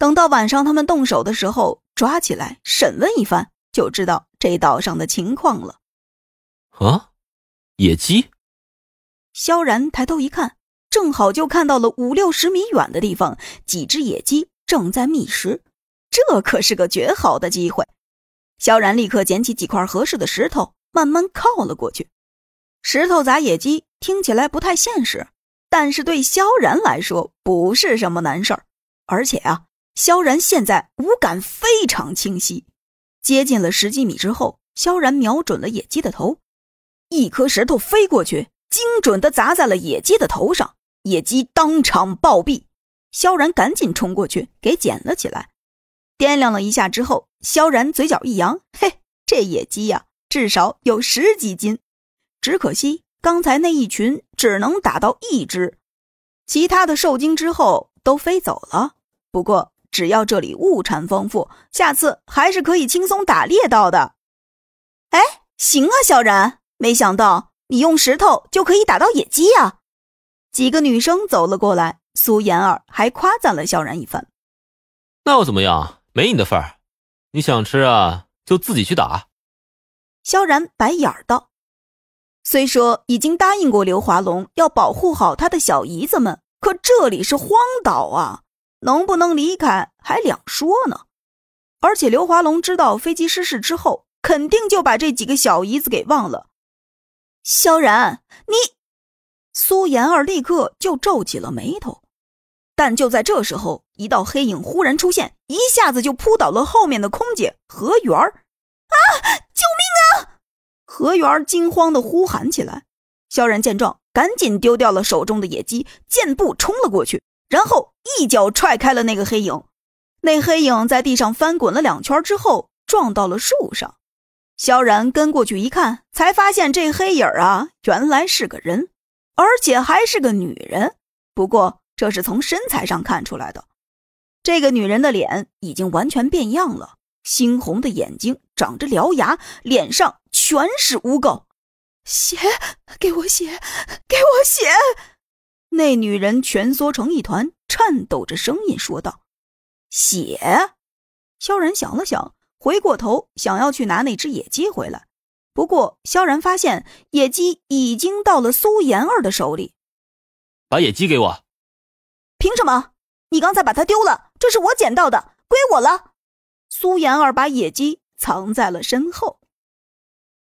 等到晚上他们动手的时候，抓起来审问一番，就知道这岛上的情况了。啊，野鸡！萧然抬头一看，正好就看到了五六十米远的地方，几只野鸡正在觅食，这可是个绝好的机会。萧然立刻捡起几块合适的石头，慢慢靠了过去。石头砸野鸡听起来不太现实，但是对萧然来说不是什么难事儿。而且啊，萧然现在五感非常清晰。接近了十几米之后，萧然瞄准了野鸡的头，一颗石头飞过去，精准的砸在了野鸡的头上，野鸡当场暴毙。萧然赶紧冲过去给捡了起来，掂量了一下之后，萧然嘴角一扬，嘿，这野鸡呀，至少有十几斤。只可惜刚才那一群只能打到一只，其他的受惊之后都飞走了。不过只要这里物产丰富，下次还是可以轻松打猎到的。哎，行啊，小然，没想到你用石头就可以打到野鸡啊！几个女生走了过来，苏妍儿还夸赞了萧然一番。那又怎么样？没你的份儿，你想吃啊，就自己去打。萧然白眼儿道。虽说已经答应过刘华龙要保护好他的小姨子们，可这里是荒岛啊，能不能离开还两说呢。而且刘华龙知道飞机失事之后，肯定就把这几个小姨子给忘了。萧然，你，苏妍儿立刻就皱起了眉头。但就在这时候，一道黑影忽然出现，一下子就扑倒了后面的空姐何媛儿。啊！救命啊！何媛惊慌的呼喊起来，萧然见状，赶紧丢掉了手中的野鸡，箭步冲了过去，然后一脚踹开了那个黑影。那黑影在地上翻滚了两圈之后，撞到了树上。萧然跟过去一看，才发现这黑影啊，原来是个人，而且还是个女人。不过这是从身材上看出来的，这个女人的脸已经完全变样了，猩红的眼睛，长着獠牙，脸上。全是污垢，血，给我血，给我血！那女人蜷缩成一团，颤抖着声音说道：“血。”萧然想了想，回过头想要去拿那只野鸡回来。不过，萧然发现野鸡已经到了苏妍儿的手里。把野鸡给我！凭什么？你刚才把它丢了，这是我捡到的，归我了。苏妍儿把野鸡藏在了身后。